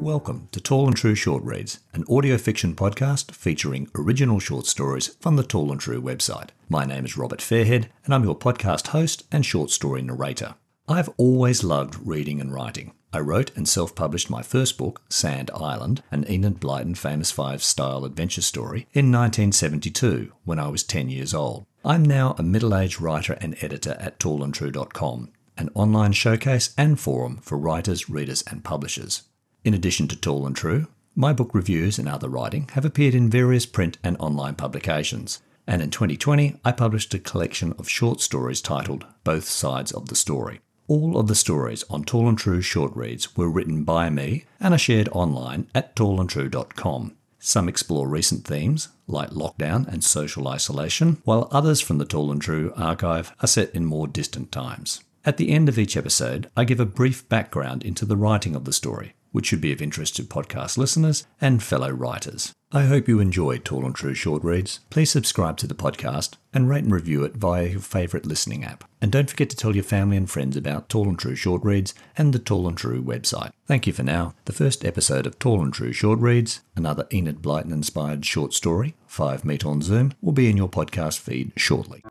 Welcome to Tall and True Short Reads, an audio fiction podcast featuring original short stories from the Tall and True website. My name is Robert Fairhead, and I'm your podcast host and short story narrator. I've always loved reading and writing. I wrote and self published my first book, Sand Island, an Enid Blyton Famous Five style adventure story, in 1972 when I was 10 years old. I'm now a middle aged writer and editor at tallandtrue.com, an online showcase and forum for writers, readers, and publishers. In addition to Tall and True, my book reviews and other writing have appeared in various print and online publications. And in 2020, I published a collection of short stories titled Both Sides of the Story. All of the stories on Tall and True short reads were written by me and are shared online at tallandtrue.com. Some explore recent themes, like lockdown and social isolation, while others from the Tall and True archive are set in more distant times. At the end of each episode, I give a brief background into the writing of the story, which should be of interest to podcast listeners and fellow writers. I hope you enjoyed Tall and True Short Reads. Please subscribe to the podcast and rate and review it via your favourite listening app. And don't forget to tell your family and friends about Tall and True Short Reads and the Tall and True website. Thank you for now. The first episode of Tall and True Short Reads, another Enid Blyton inspired short story, 5 Meet on Zoom, will be in your podcast feed shortly.